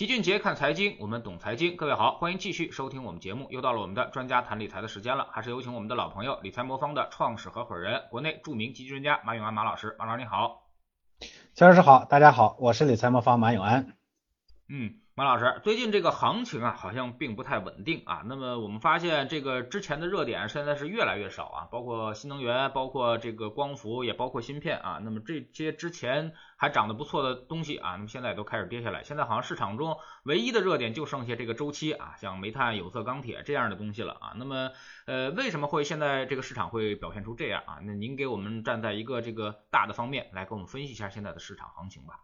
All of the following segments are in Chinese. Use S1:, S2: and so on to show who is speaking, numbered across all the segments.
S1: 齐俊杰看财经，我们懂财经。各位好，欢迎继续收听我们节目。又到了我们的专家谈理财的时间了，还是有请我们的老朋友理财魔方的创始合伙人，国内著名基金专家马永安马老师。马老师你好，
S2: 肖老师好，大家好，我是理财魔方马永安。
S1: 嗯。马老师，最近这个行情啊，好像并不太稳定啊。那么我们发现，这个之前的热点现在是越来越少啊，包括新能源，包括这个光伏，也包括芯片啊。那么这些之前还涨得不错的东西啊，那么现在都开始跌下来。现在好像市场中唯一的热点就剩下这个周期啊，像煤炭、有色、钢铁这样的东西了啊。那么呃，为什么会现在这个市场会表现出这样啊？那您给我们站在一个这个大的方面来给我们分析一下现在的市场行情吧。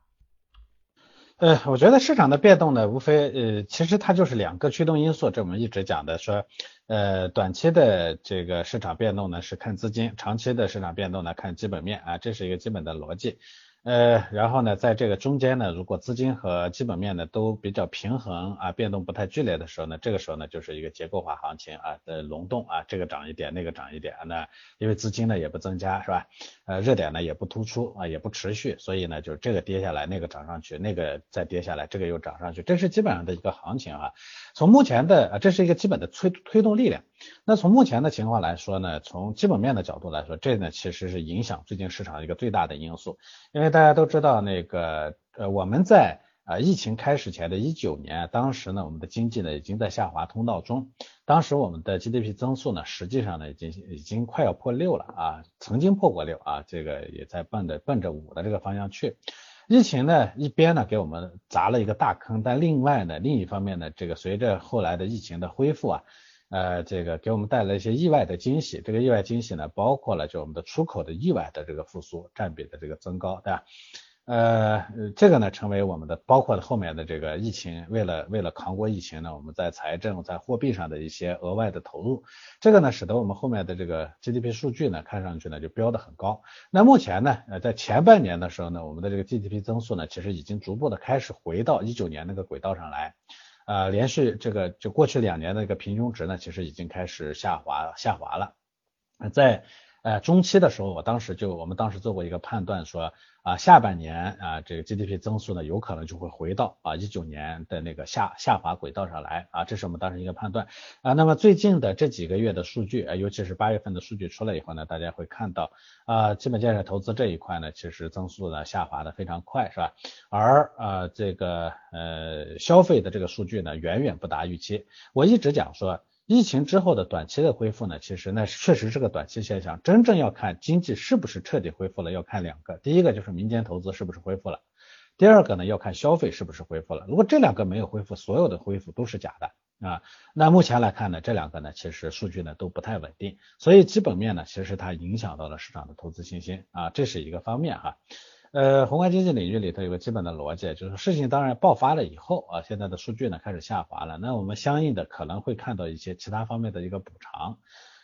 S2: 呃，我觉得市场的变动呢，无非呃，其实它就是两个驱动因素，这我们一直讲的说，呃，短期的这个市场变动呢是看资金，长期的市场变动呢看基本面啊，这是一个基本的逻辑。呃，然后呢，在这个中间呢，如果资金和基本面呢都比较平衡啊，变动不太剧烈的时候呢，这个时候呢就是一个结构化行情啊的轮动啊，这个涨一点，那个涨一点，那因为资金呢也不增加是吧？呃，热点呢也不突出啊，也不持续，所以呢就是这个跌下来，那个涨上去，那个再跌下来，这个又涨上去，这是基本上的一个行情啊。从目前的啊，这是一个基本的推推动力量。那从目前的情况来说呢，从基本面的角度来说，这呢其实是影响最近市场一个最大的因素，因为大家都知道那个呃我们在啊疫情开始前的一九年，当时呢我们的经济呢已经在下滑通道中，当时我们的 GDP 增速呢实际上呢已经已经快要破六了啊，曾经破过六啊，这个也在奔着奔着五的这个方向去。疫情呢一边呢给我们砸了一个大坑，但另外呢另一方面呢这个随着后来的疫情的恢复啊。呃，这个给我们带来一些意外的惊喜。这个意外惊喜呢，包括了就我们的出口的意外的这个复苏，占比的这个增高，对吧？呃，这个呢，成为我们的包括后面的这个疫情，为了为了扛过疫情呢，我们在财政在货币上的一些额外的投入，这个呢，使得我们后面的这个 GDP 数据呢，看上去呢就标的很高。那目前呢，呃，在前半年的时候呢，我们的这个 GDP 增速呢，其实已经逐步的开始回到一九年那个轨道上来。啊，连续这个就过去两年的一个平均值呢，其实已经开始下滑下滑了，在。呃，中期的时候，我当时就我们当时做过一个判断，说啊，下半年啊，这个 GDP 增速呢，有可能就会回到啊一九年的那个下下滑轨道上来啊，这是我们当时一个判断啊。那么最近的这几个月的数据啊，尤其是八月份的数据出来以后呢，大家会看到啊，基本建设投资这一块呢，其实增速呢下滑的非常快，是吧？而啊这个呃消费的这个数据呢，远远不达预期。我一直讲说。疫情之后的短期的恢复呢，其实那确实是个短期现象。真正要看经济是不是彻底恢复了，要看两个，第一个就是民间投资是不是恢复了，第二个呢要看消费是不是恢复了。如果这两个没有恢复，所有的恢复都是假的啊。那目前来看呢，这两个呢其实数据呢都不太稳定，所以基本面呢其实它影响到了市场的投资信心啊，这是一个方面哈。呃，宏观经济领域里头有个基本的逻辑，就是事情当然爆发了以后啊，现在的数据呢开始下滑了，那我们相应的可能会看到一些其他方面的一个补偿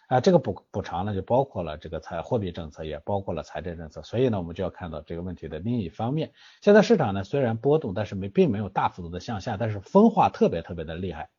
S2: 啊，这个补补偿呢就包括了这个财货币政策，也包括了财政政策，所以呢我们就要看到这个问题的另一方面。现在市场呢虽然波动，但是没并没有大幅度的向下，但是分化特别特别的厉害。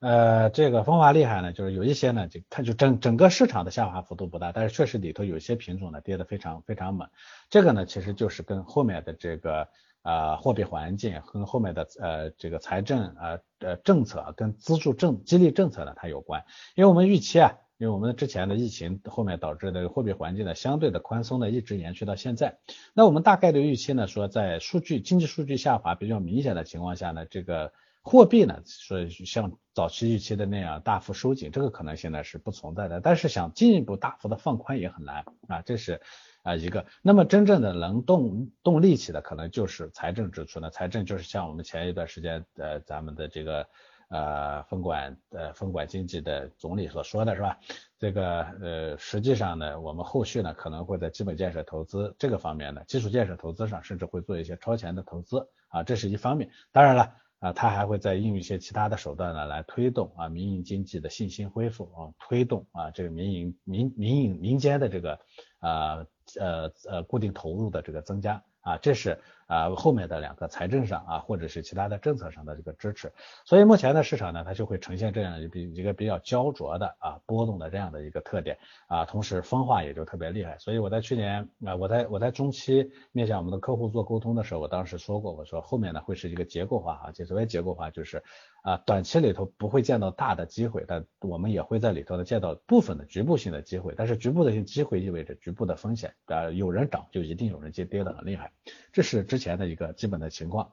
S2: 呃，这个分化厉害呢，就是有一些呢，就它就整整个市场的下滑幅度不大，但是确实里头有一些品种呢跌得非常非常猛。这个呢，其实就是跟后面的这个呃货币环境，跟后面的呃这个财政呃呃政策跟资助政激励政策呢它有关。因为我们预期啊，因为我们之前的疫情后面导致的货币环境呢相对的宽松呢一直延续到现在。那我们大概的预期呢说，在数据经济数据下滑比较明显的情况下呢，这个。货币呢，说像早期预期的那样大幅收紧，这个可能现在是不存在的。但是想进一步大幅的放宽也很难啊，这是啊一个。那么真正的能动动力气的，可能就是财政支出呢。财政就是像我们前一段时间呃咱们的这个呃分管呃分管经济的总理所说的是吧？这个呃实际上呢，我们后续呢可能会在基本建设投资这个方面呢，基础建设投资上甚至会做一些超前的投资啊，这是一方面。当然了。啊，它还会再应用一些其他的手段呢，来推动啊民营经济的信心恢复啊，推动啊这个民营民民营民间的这个啊呃呃固定投入的这个增加。啊，这是啊后面的两个财政上啊或者是其他的政策上的这个支持，所以目前的市场呢，它就会呈现这样一比一个比较焦灼的啊波动的这样的一个特点啊，同时分化也就特别厉害。所以我在去年啊，我在我在中期面向我们的客户做沟通的时候，我当时说过，我说后面呢会是一个结构化啊，就所谓结构化就是。啊，短期里头不会见到大的机会，但我们也会在里头呢见到部分的局部性的机会。但是局部的机会意味着局部的风险啊，有人涨就一定有人接，跌的很厉害，这是之前的一个基本的情况。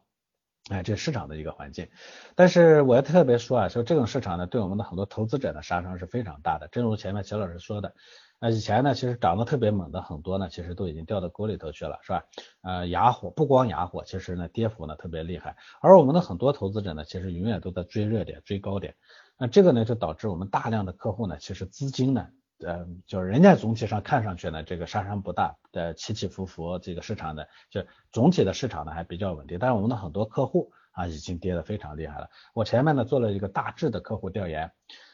S2: 哎，这是市场的一个环境。但是我要特别说啊，说这种市场呢，对我们的很多投资者的杀伤是非常大的。正如前面齐老师说的。那以前呢，其实涨得特别猛的很多呢，其实都已经掉到沟里头去了，是吧？呃，哑火不光哑火，其实呢跌幅呢特别厉害。而我们的很多投资者呢，其实永远都在追热点、追高点。那这个呢，就导致我们大量的客户呢，其实资金呢，呃，就是人家总体上看上去呢，这个杀伤不大，的起起伏伏，这个市场的就总体的市场呢还比较稳定。但是我们的很多客户啊，已经跌得非常厉害了。我前面呢做了一个大致的客户调研，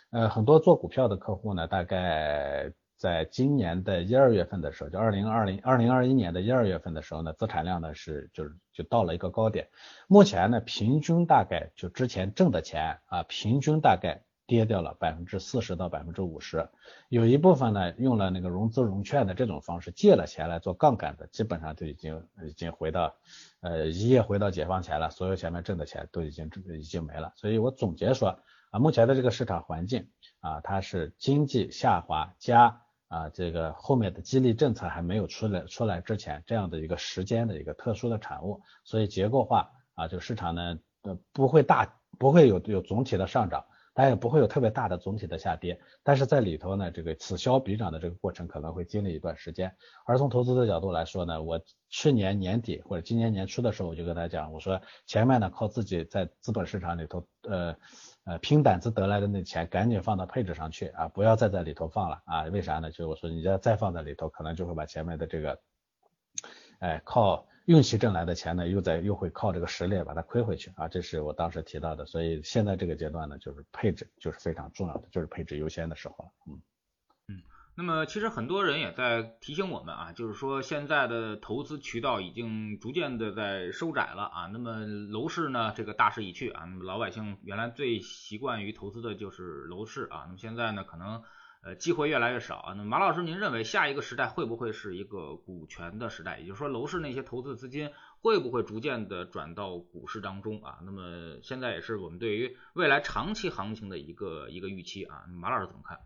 S2: 呃，很多做股票的客户呢，大概。在今年的一二月份的时候，就二零二零二零二一年的一二月份的时候呢，资产量呢是就是就到了一个高点。目前呢，平均大概就之前挣的钱啊，平均大概跌掉了百分之四十到百分之五十。有一部分呢，用了那个融资融券的这种方式借了钱来做杠杆的，基本上就已经已经回到呃一夜回到解放前了，所有前面挣的钱都已经已经没了。所以我总结说啊，目前的这个市场环境啊，它是经济下滑加。啊，这个后面的激励政策还没有出来出来之前，这样的一个时间的一个特殊的产物，所以结构化啊，这个市场呢，呃，不会大，不会有有总体的上涨，但也不会有特别大的总体的下跌，但是在里头呢，这个此消彼长的这个过程可能会经历一段时间。而从投资的角度来说呢，我去年年底或者今年年初的时候，我就跟大家讲，我说前面呢靠自己在资本市场里头，呃。呃，拼胆子得来的那钱，赶紧放到配置上去啊，不要再在里头放了啊。为啥呢？就是我说，你要再放在里头，可能就会把前面的这个，哎，靠运气挣来的钱呢，又在又会靠这个实力把它亏回去啊。这是我当时提到的，所以现在这个阶段呢，就是配置就是非常重要的，就是配置优先的时候了，嗯。
S1: 那么其实很多人也在提醒我们啊，就是说现在的投资渠道已经逐渐的在收窄了啊。那么楼市呢，这个大势已去啊。那么老百姓原来最习惯于投资的就是楼市啊。那么现在呢，可能呃机会越来越少啊。那马老师，您认为下一个时代会不会是一个股权的时代？也就是说，楼市那些投资资金会不会逐渐的转到股市当中啊？那么现在也是我们对于未来长期行情的一个一个预期啊。马老师怎么看？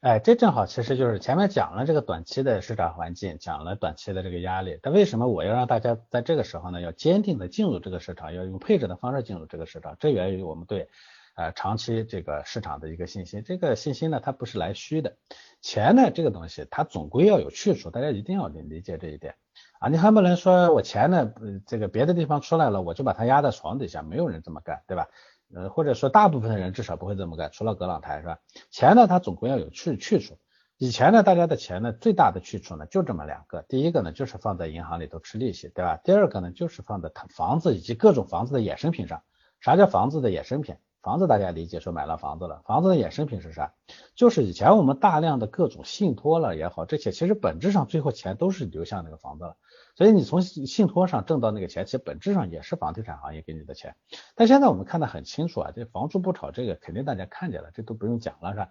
S2: 哎，这正好其实就是前面讲了这个短期的市场环境，讲了短期的这个压力。但为什么我要让大家在这个时候呢，要坚定的进入这个市场，要用配置的方式进入这个市场？这源于我们对呃长期这个市场的一个信心。这个信心呢，它不是来虚的。钱呢，这个东西它总归要有去处，大家一定要理解这一点啊。你还不能说我钱呢，这个别的地方出来了，我就把它压在床底下，没有人这么干，对吧？呃，或者说大部分人至少不会这么干，除了葛朗台是吧？钱呢，它总归要有去去处。以前呢，大家的钱呢，最大的去处呢，就这么两个。第一个呢，就是放在银行里头吃利息，对吧？第二个呢，就是放在房子以及各种房子的衍生品上。啥叫房子的衍生品？房子大家理解，说买了房子了。房子的衍生品是啥？就是以前我们大量的各种信托了也好，这些其实本质上最后钱都是流向那个房子了。所以你从信托上挣到那个钱，其实本质上也是房地产行业给你的钱。但现在我们看得很清楚啊，这房住不炒这个肯定大家看见了，这都不用讲了是吧？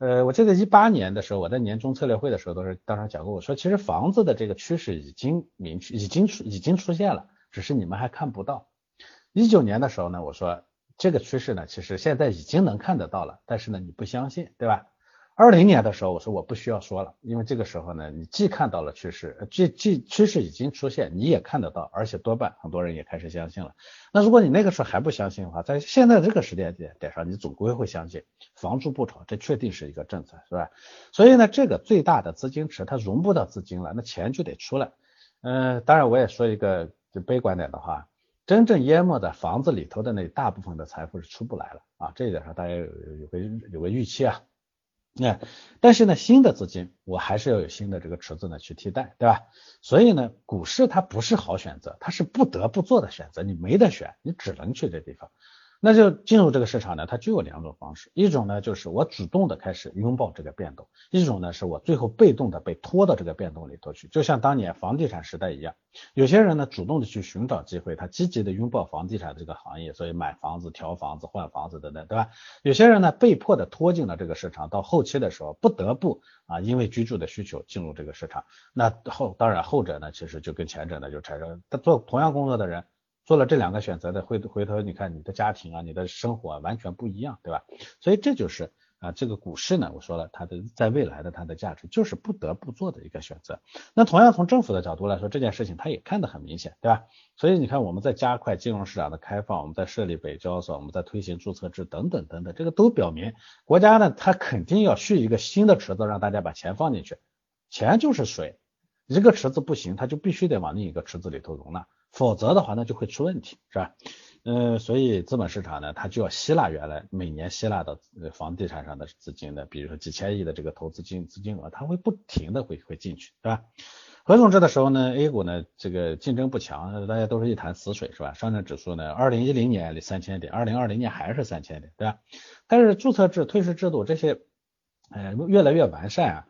S2: 呃，我记得一八年的时候，我在年终策略会的时候都是当时讲过，我说其实房子的这个趋势已经明确，已经出已经出现了，只是你们还看不到。一九年的时候呢，我说。这个趋势呢，其实现在已经能看得到了，但是呢，你不相信，对吧？二零年的时候，我说我不需要说了，因为这个时候呢，你既看到了趋势，既既趋势已经出现，你也看得到，而且多半很多人也开始相信了。那如果你那个时候还不相信的话，在现在这个时间点点上，你总归会相信，房住不炒，这确定是一个政策，是吧？所以呢，这个最大的资金池它融不到资金了，那钱就得出来。嗯，当然我也说一个就悲观点的话。真正淹没在房子里头的那大部分的财富是出不来了啊，这一点上大家有有个有个预期啊。那但是呢，新的资金我还是要有新的这个池子呢去替代，对吧？所以呢，股市它不是好选择，它是不得不做的选择，你没得选，你只能去这地方。那就进入这个市场呢，它就有两种方式，一种呢就是我主动的开始拥抱这个变动，一种呢是我最后被动的被拖到这个变动里头去，就像当年房地产时代一样，有些人呢主动的去寻找机会，他积极的拥抱房地产这个行业，所以买房子、调房子、换房子等等，对吧？有些人呢被迫的拖进了这个市场，到后期的时候不得不啊，因为居住的需求进入这个市场，那后当然后者呢其实就跟前者呢就产生，他做同样工作的人。做了这两个选择的，回回头你看你的家庭啊，你的生活完全不一样，对吧？所以这就是啊，这个股市呢，我说了，它的在未来的它的价值就是不得不做的一个选择。那同样从政府的角度来说，这件事情它也看得很明显，对吧？所以你看我们在加快金融市场的开放，我们在设立北交所，我们在推行注册制等等等等，这个都表明国家呢，它肯定要蓄一个新的池子，让大家把钱放进去。钱就是水，一个池子不行，它就必须得往另一个池子里头容纳。否则的话，那就会出问题，是吧？呃，所以资本市场呢，它就要吸纳原来每年吸纳到房地产上的资金的，比如说几千亿的这个投资金资金额，它会不停的会会进去，对吧？合同制的时候呢，A 股呢这个竞争不强，大家都是一潭死水，是吧？上证指数呢，二零一零年三千点，二零二零年还是三千点，对吧？但是注册制、退市制度这些，呃，越来越完善啊。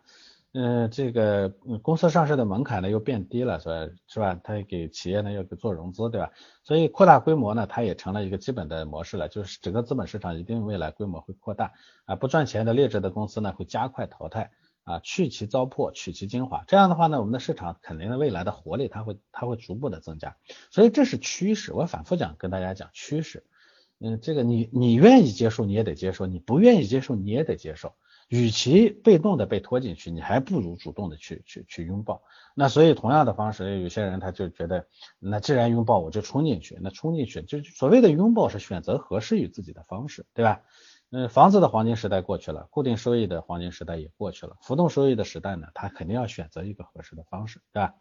S2: 嗯，这个公司上市的门槛呢又变低了，所以是吧？它给企业呢要做融资，对吧？所以扩大规模呢，它也成了一个基本的模式了，就是整个资本市场一定未来规模会扩大啊，不赚钱的劣质的公司呢会加快淘汰啊，去其糟粕，取其精华。这样的话呢，我们的市场肯定未来的活力它会它会逐步的增加，所以这是趋势。我反复讲跟大家讲趋势，嗯，这个你你愿意接受你也得接受，你不愿意接受你也得接受。与其被动的被拖进去，你还不如主动的去去去拥抱。那所以同样的方式，有些人他就觉得，那既然拥抱，我就冲进去。那冲进去，就所谓的拥抱是选择合适于自己的方式，对吧？嗯，房子的黄金时代过去了，固定收益的黄金时代也过去了，浮动收益的时代呢，他肯定要选择一个合适的方式，对吧？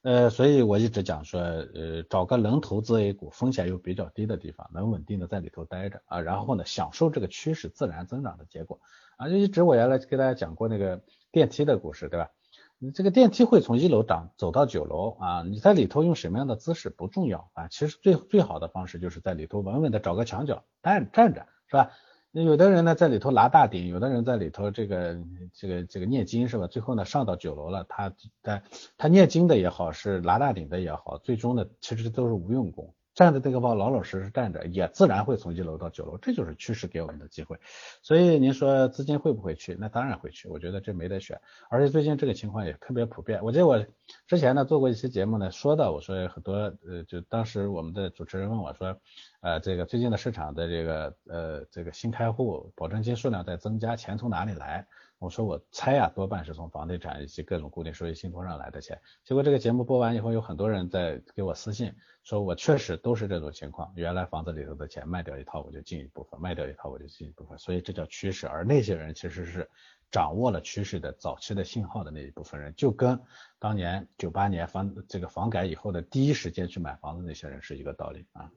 S2: 呃，所以我一直讲说，呃，找个能投资 A 股、风险又比较低的地方，能稳定的在里头待着啊，然后呢，享受这个趋势自然增长的结果。啊，就一直我原来给大家讲过那个电梯的故事，对吧？你这个电梯会从一楼长走到九楼啊，你在里头用什么样的姿势不重要啊，其实最最好的方式就是在里头稳稳的找个墙角站站着，是吧？那有的人呢在里头拿大顶，有的人在里头这个这个这个念经，是吧？最后呢上到九楼了，他他他念经的也好，是拿大顶的也好，最终呢其实都是无用功。站在这个方老老实实站着，也自然会从一楼到九楼，这就是趋势给我们的机会。所以您说资金会不会去？那当然会去，我觉得这没得选。而且最近这个情况也特别普遍。我记得我之前呢做过一期节目呢，说到我说很多呃，就当时我们的主持人问我说，呃，这个最近的市场的这个呃这个新开户保证金数量在增加，钱从哪里来？我说我猜呀，多半是从房地产以及各种固定收益信托上来的钱。结果这个节目播完以后，有很多人在给我私信，说我确实都是这种情况。原来房子里头的钱卖掉一套，我就进一部分；卖掉一套，我就进一部分。所以这叫趋势。而那些人其实是掌握了趋势的早期的信号的那一部分人，就跟当年九八年房这个房改以后的第一时间去买房子那些人是一个道理啊。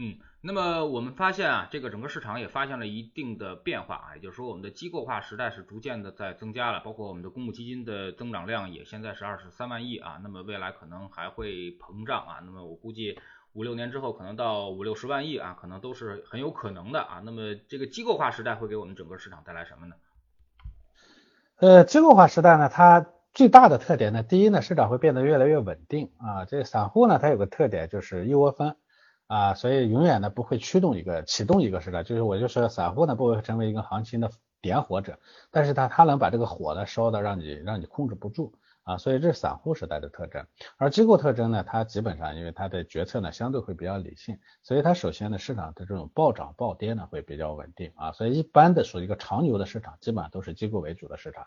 S1: 嗯，那么我们发现啊，这个整个市场也发现了一定的变化啊，也就是说我们的机构化时代是逐渐的在增加了，包括我们的公募基金的增长量也现在是二十三万亿啊，那么未来可能还会膨胀啊，那么我估计五六年之后可能到五六十万亿啊，可能都是很有可能的啊，那么这个机构化时代会给我们整个市场带来什么呢？
S2: 呃，机构化时代呢，它最大的特点呢，第一呢，市场会变得越来越稳定啊，这散户呢，它有个特点就是一窝蜂。啊，所以永远呢不会驱动一个启动一个时代，就是我就说散户呢不会成为一个行情的点火者，但是他他能把这个火呢烧的让你让你控制不住啊，所以这是散户时代的特征。而机构特征呢，它基本上因为它的决策呢相对会比较理性，所以它首先呢市场的这种暴涨暴跌呢会比较稳定啊，所以一般的属于一个长牛的市场，基本上都是机构为主的市场。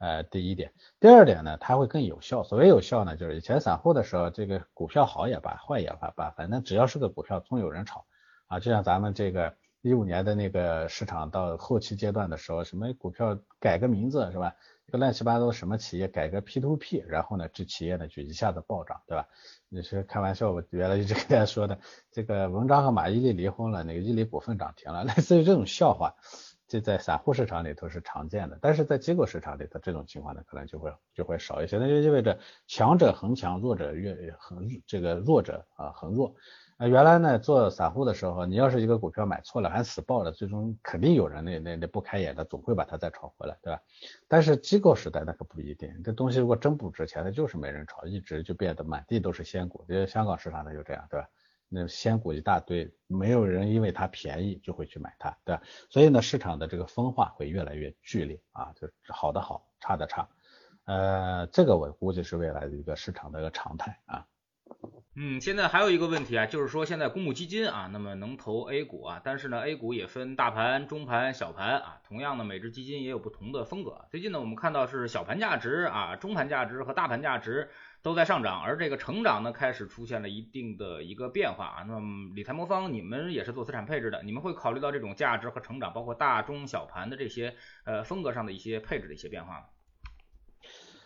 S2: 呃，第一点，第二点呢，它会更有效。所谓有效呢，就是以前散户的时候，这个股票好也罢，坏也罢，反正只要是个股票，总有人炒啊。就像咱们这个一五年的那个市场到后期阶段的时候，什么股票改个名字是吧？一个乱七八糟什么企业改个 P to P，然后呢，这企业呢就一下子暴涨，对吧？你是开玩笑，我原来一直跟大家说的，这个文章和马伊琍离婚了，那个伊利股份涨停了，类似于这种笑话。这在散户市场里头是常见的，但是在机构市场里头这种情况呢，可能就会就会少一些。那就意味着强者恒强，弱者越恒这个弱者啊恒弱。啊，原来呢做散户的时候，你要是一个股票买错了还死抱了，最终肯定有人那那那不开眼的，总会把它再炒回来，对吧？但是机构时代那可不一定，这东西如果真不值钱，它就是没人炒，一直就变得满地都是仙股。因为香港市场它就这样，对吧？那仙股一大堆，没有人因为它便宜就会去买它，对吧？所以呢，市场的这个分化会越来越剧烈啊，就好的好，差的差。呃，这个我估计是未来的一个市场的一个常态啊。
S1: 嗯，现在还有一个问题啊，就是说现在公募基金啊，那么能投 A 股啊，但是呢，A 股也分大盘、中盘、小盘啊，同样的每只基金也有不同的风格。最近呢，我们看到是小盘价值啊、中盘价值和大盘价值都在上涨，而这个成长呢开始出现了一定的一个变化啊。那么理财魔方，你们也是做资产配置的，你们会考虑到这种价值和成长，包括大中小盘的这些呃风格上的一些配置的一些变化吗？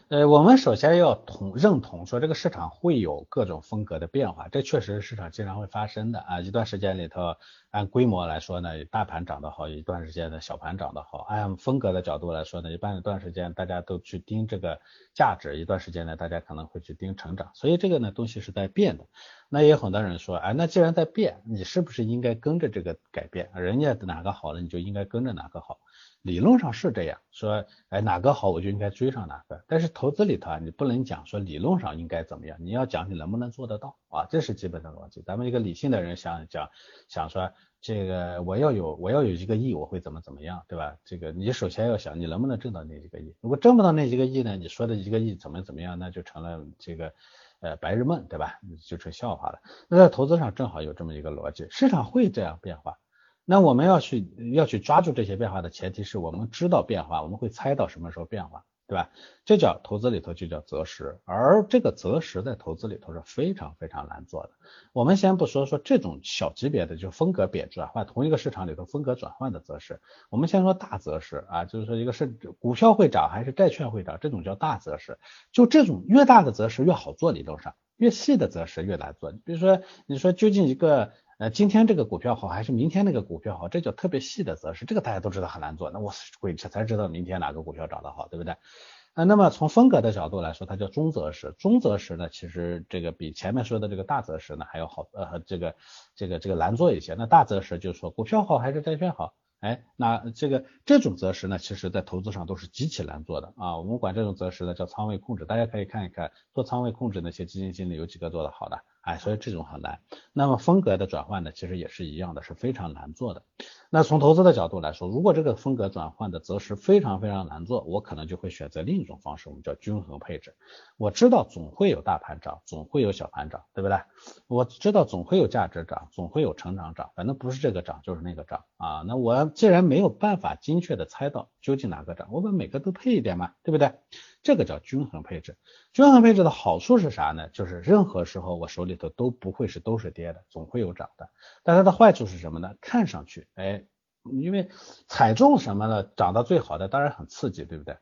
S2: 呃，我们首先要同认同说这个市场会有各种风格的变化，这确实市场经常会发生的啊。一段时间里头，按规模来说呢，大盘涨得好；一段时间呢，小盘涨得好。按风格的角度来说呢，一般一段时间大家都去盯这个价值，一段时间呢，大家可能会去盯成长。所以这个呢东西是在变的。那也有很多人说，哎，那既然在变，你是不是应该跟着这个改变？人家哪个好了，你就应该跟着哪个好。理论上是这样说，哎，哪个好我就应该追上哪个。但是投资里头啊，你不能讲说理论上应该怎么样，你要讲你能不能做得到啊，这是基本的逻辑。咱们一个理性的人想讲，想说这个我要有我要有一个亿，我会怎么怎么样，对吧？这个你首先要想你能不能挣到那几个亿。如果挣不到那几个亿呢，你说的一个亿怎么怎么样，那就成了这个呃白日梦，对吧？就成笑话了。那在投资上正好有这么一个逻辑，市场会这样变化。那我们要去要去抓住这些变化的前提是我们知道变化，我们会猜到什么时候变化，对吧？这叫投资里头就叫择时，而这个择时在投资里头是非常非常难做的。我们先不说说这种小级别的就风格变转换，同一个市场里头风格转换的择时，我们先说大择时啊，就是说一个是股票会涨还是债券会涨，这种叫大择时。就这种越大的择时越好做，理论上越细的择时越难做。比如说你说究竟一个。呃，今天这个股票好还是明天那个股票好？这叫特别细的择时，这个大家都知道很难做。那我鬼才知道明天哪个股票涨得好，对不对？啊，那么从风格的角度来说，它叫中择时。中择时呢，其实这个比前面说的这个大择时呢还要好，呃，这个这个这个难做一些。那大择时就是说股票好还是债券好？哎，那这个这种择时呢，其实在投资上都是极其难做的啊。我们管这种择时呢叫仓位控制，大家可以看一看做仓位控制那些基金经理有几个做的好的。哎，所以这种很难。那么风格的转换呢，其实也是一样的，是非常难做的。那从投资的角度来说，如果这个风格转换的择时非常非常难做，我可能就会选择另一种方式，我们叫均衡配置。我知道总会有大盘涨，总会有小盘涨，对不对？我知道总会有价值涨，总会有成长涨，反正不是这个涨就是那个涨啊。那我既然没有办法精确的猜到究竟哪个涨，我把每个都配一点嘛，对不对？这个叫均衡配置。均衡配置的好处是啥呢？就是任何时候我手里头都不会是都是跌的，总会有涨的。但它的坏处是什么呢？看上去，哎，因为踩中什么了涨到最好的，当然很刺激，对不对？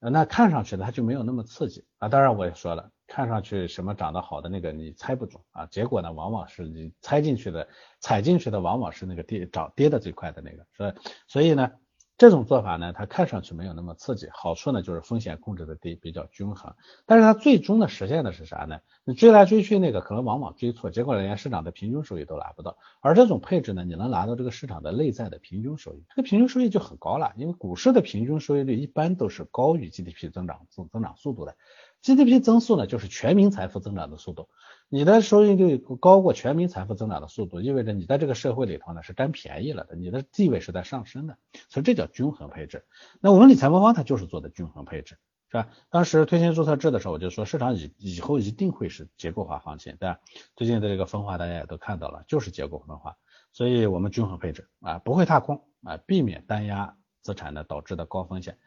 S2: 那看上去呢，它就没有那么刺激啊。当然我也说了，看上去什么涨得好的那个你猜不准啊，结果呢，往往是你猜进去的、踩进去的，往往是那个跌涨跌的最快的那个，所以所以呢。这种做法呢，它看上去没有那么刺激，好处呢就是风险控制的低，比较均衡。但是它最终的实现的是啥呢？你追来追去那个可能往往追错，结果连市场的平均收益都拿不到。而这种配置呢，你能拿到这个市场的内在的平均收益，这个平均收益就很高了。因为股市的平均收益率一般都是高于 GDP 增长增增长速度的。GDP 增速呢，就是全民财富增长的速度。你的收益率高过全民财富增长的速度，意味着你在这个社会里头呢是占便宜了的，你的地位是在上升的。所以这叫均衡配置。那我们理财魔方它就是做的均衡配置，是吧？当时推行注册制的时候，我就说市场以以后一定会是结构化行情，对吧？最近的这个分化大家也都看到了，就是结构分化。所以我们均衡配置啊，不会踏空啊，避免单压资产呢导致的高风险。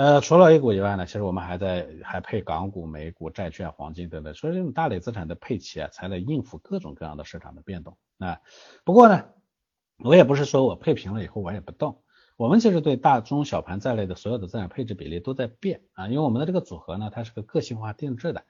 S2: 呃，除了 A 股以外呢，其实我们还在还配港股、美股、债券、黄金等等，所以这种大类资产的配齐啊，才能应付各种各样的市场的变动啊。不过呢，我也不是说我配平了以后我也不动，我们其实对大中小盘在内的所有的资产配置比例都在变啊，因为我们的这个组合呢，它是个个性化定制的。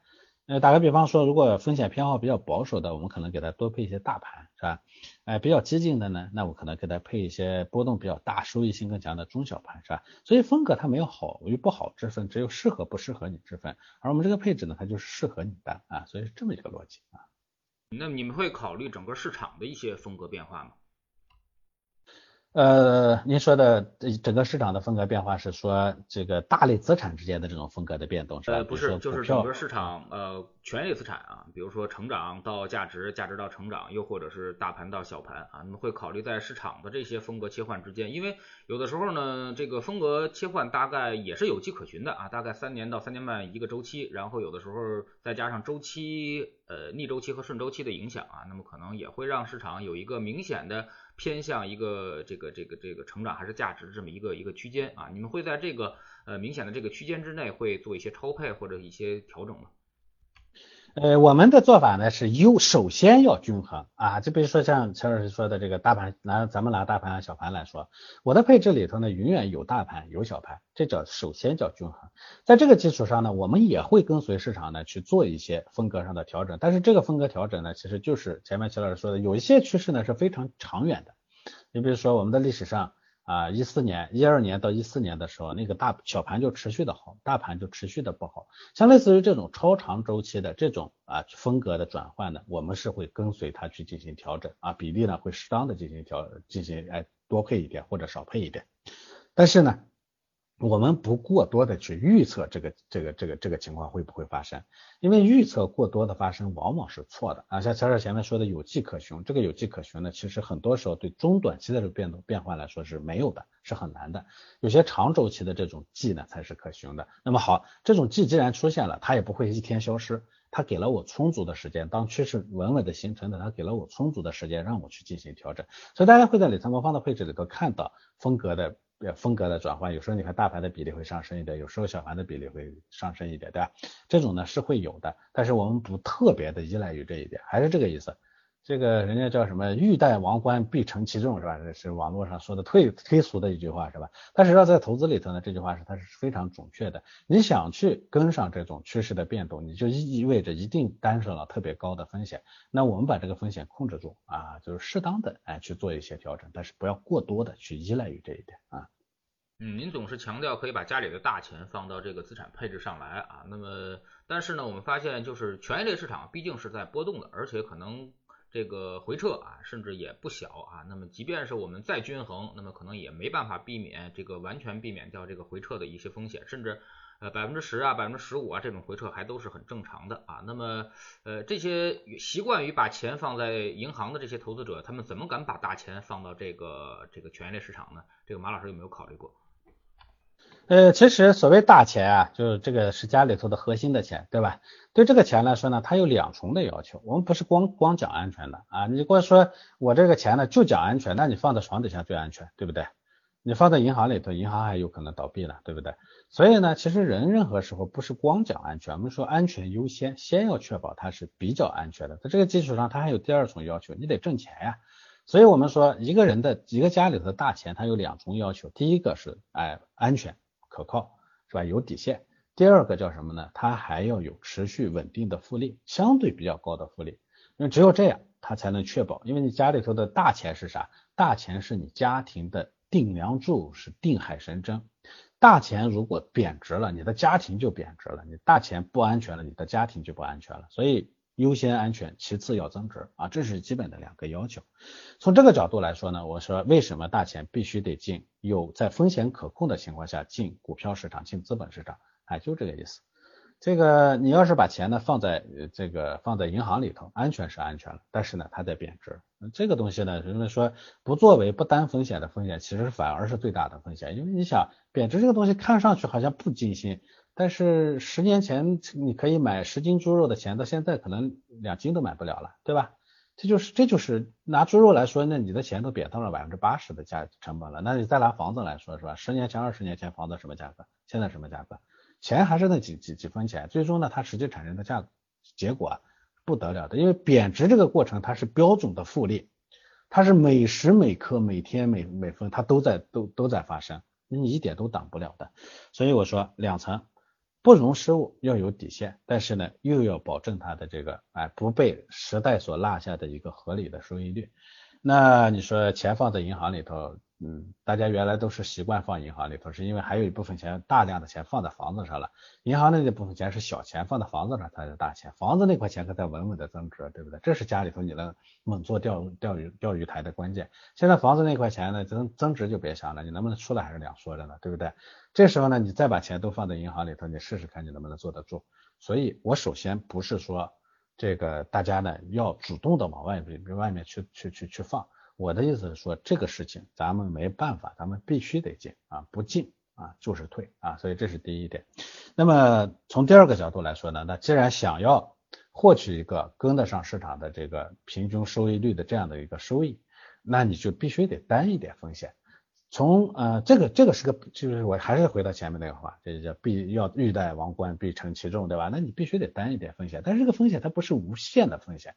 S2: 呃，打个比方说，如果风险偏好比较保守的，我们可能给它多配一些大盘，是吧？哎，比较激进的呢，那我可能给它配一些波动比较大、收益性更强的中小盘，是吧？所以风格它没有好与不好之分，只有适合不适合你之分。而我们这个配置呢，它就是适合你的啊，所以是这么一个逻辑啊。
S1: 那你们会考虑整个市场的一些风格变化吗？
S2: 呃，您说的整个市场的风格变化是说这个大类资产之间的这种风格的变动是吧？
S1: 呃，不是，就是整个市场呃权益资产啊，比如说成长到价值，价值到成长，又或者是大盘到小盘啊，你们会考虑在市场的这些风格切换之间，因为有的时候呢，这个风格切换大概也是有迹可循的啊，大概三年到三年半一个周期，然后有的时候再加上周期呃逆周期和顺周期的影响啊，那么可能也会让市场有一个明显的。偏向一个这个这个这个成长还是价值这么一个一个区间啊，你们会在这个呃明显的这个区间之内会做一些超配或者一些调整吗？
S2: 呃，我们的做法呢是优首先要均衡啊，就比如说像陈老师说的这个大盘，拿咱们拿大盘和小盘来说，我的配置里头呢永远有大盘有小盘，这叫首先叫均衡。在这个基础上呢，我们也会跟随市场呢去做一些风格上的调整，但是这个风格调整呢，其实就是前面齐老师说的，有一些趋势呢是非常长远的。你比如说我们的历史上。啊，一四年、一二年到一四年的时候，那个大小盘就持续的好，大盘就持续的不好。像类似于这种超长周期的这种啊风格的转换呢，我们是会跟随它去进行调整啊，比例呢会适当的进行调，进行哎多配一点或者少配一点。但是呢。我们不过多的去预测这个这个这个这个情况会不会发生，因为预测过多的发生往往是错的啊。像乔老师前面说的有迹可循，这个有迹可循呢，其实很多时候对中短期的这个变动变化来说是没有的，是很难的。有些长周期的这种迹呢才是可循的。那么好，这种迹既然出现了，它也不会一天消失，它给了我充足的时间，当趋势稳稳的形成的，它给了我充足的时间让我去进行调整。所以大家会在理财魔方的配置里头看到风格的。风格的转换，有时候你看大盘的比例会上升一点，有时候小盘的比例会上升一点，对吧？这种呢是会有的，但是我们不特别的依赖于这一点，还是这个意思。这个人家叫什么“欲戴王冠，必承其重”，是吧？这是网络上说的推推俗的一句话，是吧？但实际上在投资里头呢，这句话是它是非常准确的。你想去跟上这种趋势的变动，你就意味着一定担上了特别高的风险。那我们把这个风险控制住啊，就是适当的哎去做一些调整，但是不要过多的去依赖于这一点啊。
S1: 嗯，您总是强调可以把家里的大钱放到这个资产配置上来啊，那么但是呢，我们发现就是权益类市场毕竟是在波动的，而且可能。这个回撤啊，甚至也不小啊。那么，即便是我们再均衡，那么可能也没办法避免这个完全避免掉这个回撤的一些风险，甚至呃百分之十啊、百分之十五啊这种回撤还都是很正常的啊。那么呃这些习惯于把钱放在银行的这些投资者，他们怎么敢把大钱放到这个这个权益类市场呢？这个马老师有没有考虑过？
S2: 呃，其实所谓大钱啊，就是这个是家里头的核心的钱，对吧？对这个钱来说呢，它有两重的要求。我们不是光光讲安全的啊，你光说我这个钱呢就讲安全，那你放在床底下最安全，对不对？你放在银行里头，银行还有可能倒闭了，对不对？所以呢，其实人任何时候不是光讲安全，我们说安全优先，先要确保它是比较安全的。在这个基础上，它还有第二重要求，你得挣钱呀。所以我们说一个人的一个家里头的大钱，它有两重要求，第一个是哎安全。可靠是吧？有底线。第二个叫什么呢？它还要有持续稳定的复利，相对比较高的复利。因为只有这样，它才能确保。因为你家里头的大钱是啥？大钱是你家庭的顶梁柱，是定海神针。大钱如果贬值了，你的家庭就贬值了；你大钱不安全了，你的家庭就不安全了。所以。优先安全，其次要增值啊，这是基本的两个要求。从这个角度来说呢，我说为什么大钱必须得进，有在风险可控的情况下进股票市场、进资本市场，哎，就这个意思。这个你要是把钱呢放在这个放在银行里头，安全是安全了，但是呢它在贬值。这个东西呢，人们说不作为不担风险的风险，其实反而是最大的风险，因为你想贬值这个东西看上去好像不惊心。但是十年前你可以买十斤猪肉的钱，到现在可能两斤都买不了了，对吧？这就是这就是拿猪肉来说，那你的钱都贬到了百分之八十的价成本了。那你再拿房子来说，是吧？十年前、二十年前房子什么价格？现在什么价格？钱还是那几几几分钱，最终呢，它实际产生的价结果啊不得了的，因为贬值这个过程它是标准的复利，它是每时每刻、每天每每分它都在都都在发生，你一点都挡不了的。所以我说两层。不容失误，要有底线，但是呢，又要保证它的这个哎不被时代所落下的一个合理的收益率。那你说钱放在银行里头，嗯，大家原来都是习惯放银行里头，是因为还有一部分钱，大量的钱放在房子上了。银行那部分钱是小钱，放在房子上才是大钱。房子那块钱可在稳稳的增值，对不对？这是家里头你能猛做钓钓鱼钓鱼台的关键。现在房子那块钱呢，增增值就别想了，你能不能出来还是两说着呢，对不对？这时候呢，你再把钱都放在银行里头，你试试看你能不能坐得住。所以我首先不是说这个大家呢要主动的往外边外面去去去去放。我的意思是说，这个事情咱们没办法，咱们必须得进啊，不进啊就是退啊，所以这是第一点。那么从第二个角度来说呢，那既然想要获取一个跟得上市场的这个平均收益率的这样的一个收益，那你就必须得担一点风险。从呃这个这个是个就是我还是回到前面那个话，这就叫必要欲戴王冠必承其重，对吧？那你必须得担一点风险，但是这个风险它不是无限的风险。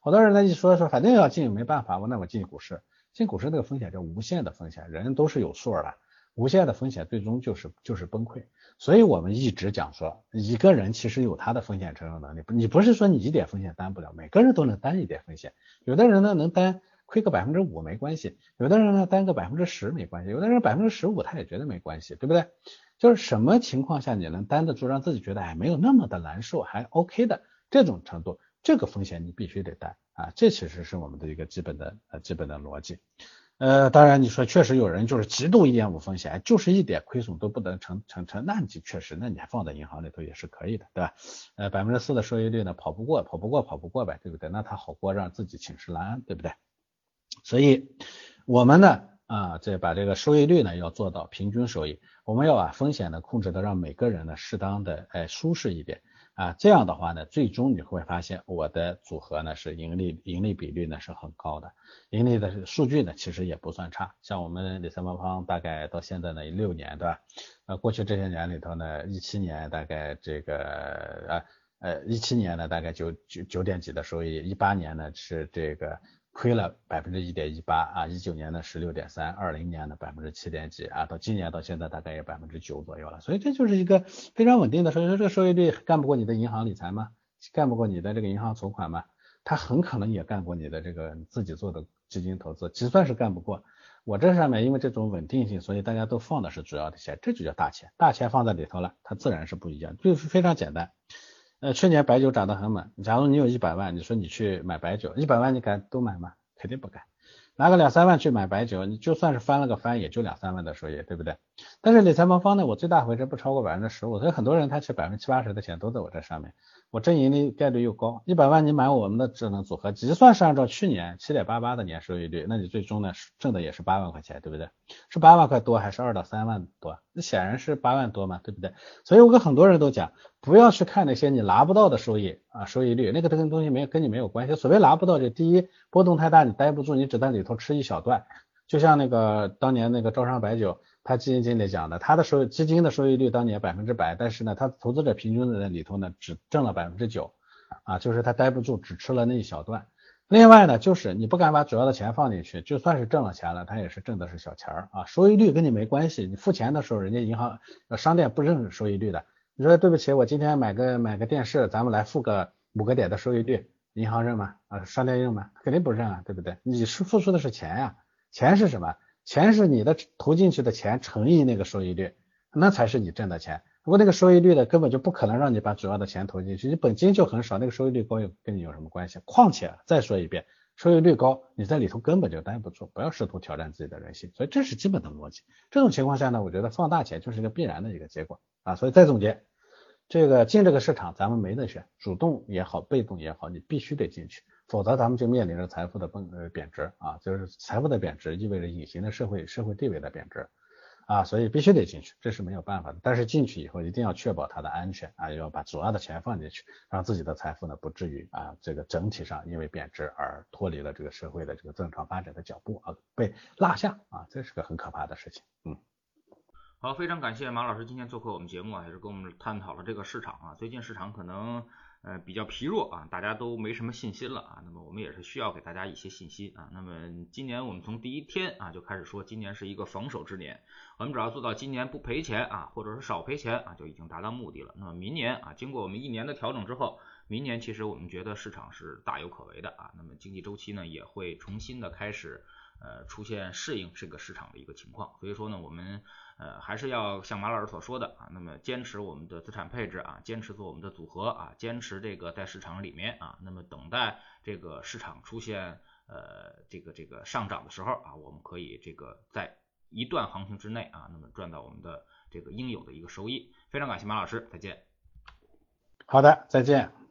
S2: 好多人呢一说说反正要进没办法，我那我进股市，进股市这个风险叫无限的风险，人都是有数的，无限的风险最终就是就是崩溃。所以我们一直讲说，一个人其实有他的风险承受能力，你不是说你一点风险担不了，每个人都能担一点风险。有的人呢能担亏个百分之五没关系，有的人呢担个百分之十没关系，有的人百分之十五他也觉得没关系，对不对？就是什么情况下你能担得住，让自己觉得哎没有那么的难受，还 OK 的这种程度。这个风险你必须得担啊，这其实是我们的一个基本的呃基本的逻辑。呃，当然你说确实有人就是极度厌恶风险，就是一点亏损都不能承承承，那你确实，那你还放在银行里头也是可以的，对吧？呃，百分之四的收益率呢，跑不过，跑不过，跑不过呗，对不对？那他好过让自己寝食难安，对不对？所以我们呢啊，这把这个收益率呢要做到平均收益，我们要把风险呢控制的让每个人呢适当的哎舒适一点。啊，这样的话呢，最终你会发现我的组合呢是盈利盈利比率呢是很高的，盈利的数据呢其实也不算差。像我们理财魔方大概到现在呢六年，对吧？呃，过去这些年里头呢，一七年大概这个呃呃一七年呢大概九九九点几的收益，一八年呢是这个。亏了百分之一点一八啊，一九年的十六点三，二零年的百分之七点几啊，到今年到现在大概也百分之九左右了，所以这就是一个非常稳定的收益。这个收益率干不过你的银行理财吗？干不过你的这个银行存款吗？它很可能也干过你的这个自己做的基金投资，就算是干不过，我这上面因为这种稳定性，所以大家都放的是主要的钱，这就叫大钱，大钱放在里头了，它自然是不一样，就是非常简单。呃，去年白酒涨得很猛。假如你有一百万，你说你去买白酒，一百万你敢都买吗？肯定不敢。拿个两三万去买白酒，你就算是翻了个番，也就两三万的收益，对不对？但是理财魔方呢，我最大回撤不超过百分之十五，所以很多人他其实百分之七八十的钱都在我这上面。我挣盈利概率又高，一百万你买我们的智能组合，就算是按照去年七点八八的年收益率，那你最终呢挣的也是八万块钱，对不对？是八万块多还是二到三万多？那显然是八万多嘛，对不对？所以我跟很多人都讲，不要去看那些你拿不到的收益啊，收益率那个这个东西没跟你没有关系。所谓拿不到，就第一波动太大，你待不住，你只在里头吃一小段，就像那个当年那个招商白酒。他基金经理讲的，他的收基金的收益率当年百分之百，但是呢，他投资者平均的里头呢，只挣了百分之九，啊，就是他待不住，只吃了那一小段。另外呢，就是你不敢把主要的钱放进去，就算是挣了钱了，他也是挣的是小钱儿啊，收益率跟你没关系。你付钱的时候，人家银行商店不认收益率的。你说对不起，我今天买个买个电视，咱们来付个五个点的收益率，银行认吗？啊，商店认吗？肯定不认啊，对不对？你是付出的是钱呀，钱是什么？钱是你的投进去的钱乘以那个收益率，那才是你挣的钱。如果那个收益率呢，根本就不可能让你把主要的钱投进去，你本金就很少，那个收益率高又跟你有什么关系？况且再说一遍，收益率高，你在里头根本就待不住，不要试图挑战自己的人性。所以这是基本的逻辑。这种情况下呢，我觉得放大钱就是一个必然的一个结果啊。所以再总结，这个进这个市场咱们没得选，主动也好，被动也好，你必须得进去。否则咱们就面临着财富的崩呃贬值啊，就是财富的贬值意味着隐形的社会社会地位的贬值啊，所以必须得进去，这是没有办法的。但是进去以后一定要确保它的安全啊，要把主要的钱放进去，让自己的财富呢不至于啊这个整体上因为贬值而脱离了这个社会的这个正常发展的脚步啊，被落下啊，这是个很可怕的事情。嗯，
S1: 好，非常感谢马老师今天做客我们节目啊，也是跟我们探讨了这个市场啊，最近市场可能。呃，比较疲弱啊，大家都没什么信心了啊。那么我们也是需要给大家一些信心啊。那么今年我们从第一天啊就开始说，今年是一个防守之年，我们只要做到今年不赔钱啊，或者是少赔钱啊，就已经达到目的了。那么明年啊，经过我们一年的调整之后，明年其实我们觉得市场是大有可为的啊，那么经济周期呢也会重新的开始呃出现适应这个市场的一个情况，所以说呢我们呃还是要像马老师所说的啊，那么坚持我们的资产配置啊，坚持做我们的组合啊，坚持这个在市场里面啊，那么等待这个市场出现呃这个这个上涨的时候啊，我们可以这个在一段行情之内啊，那么赚到我们的这个应有的一个收益。非常感谢马老师，再见。
S2: 好的，再见。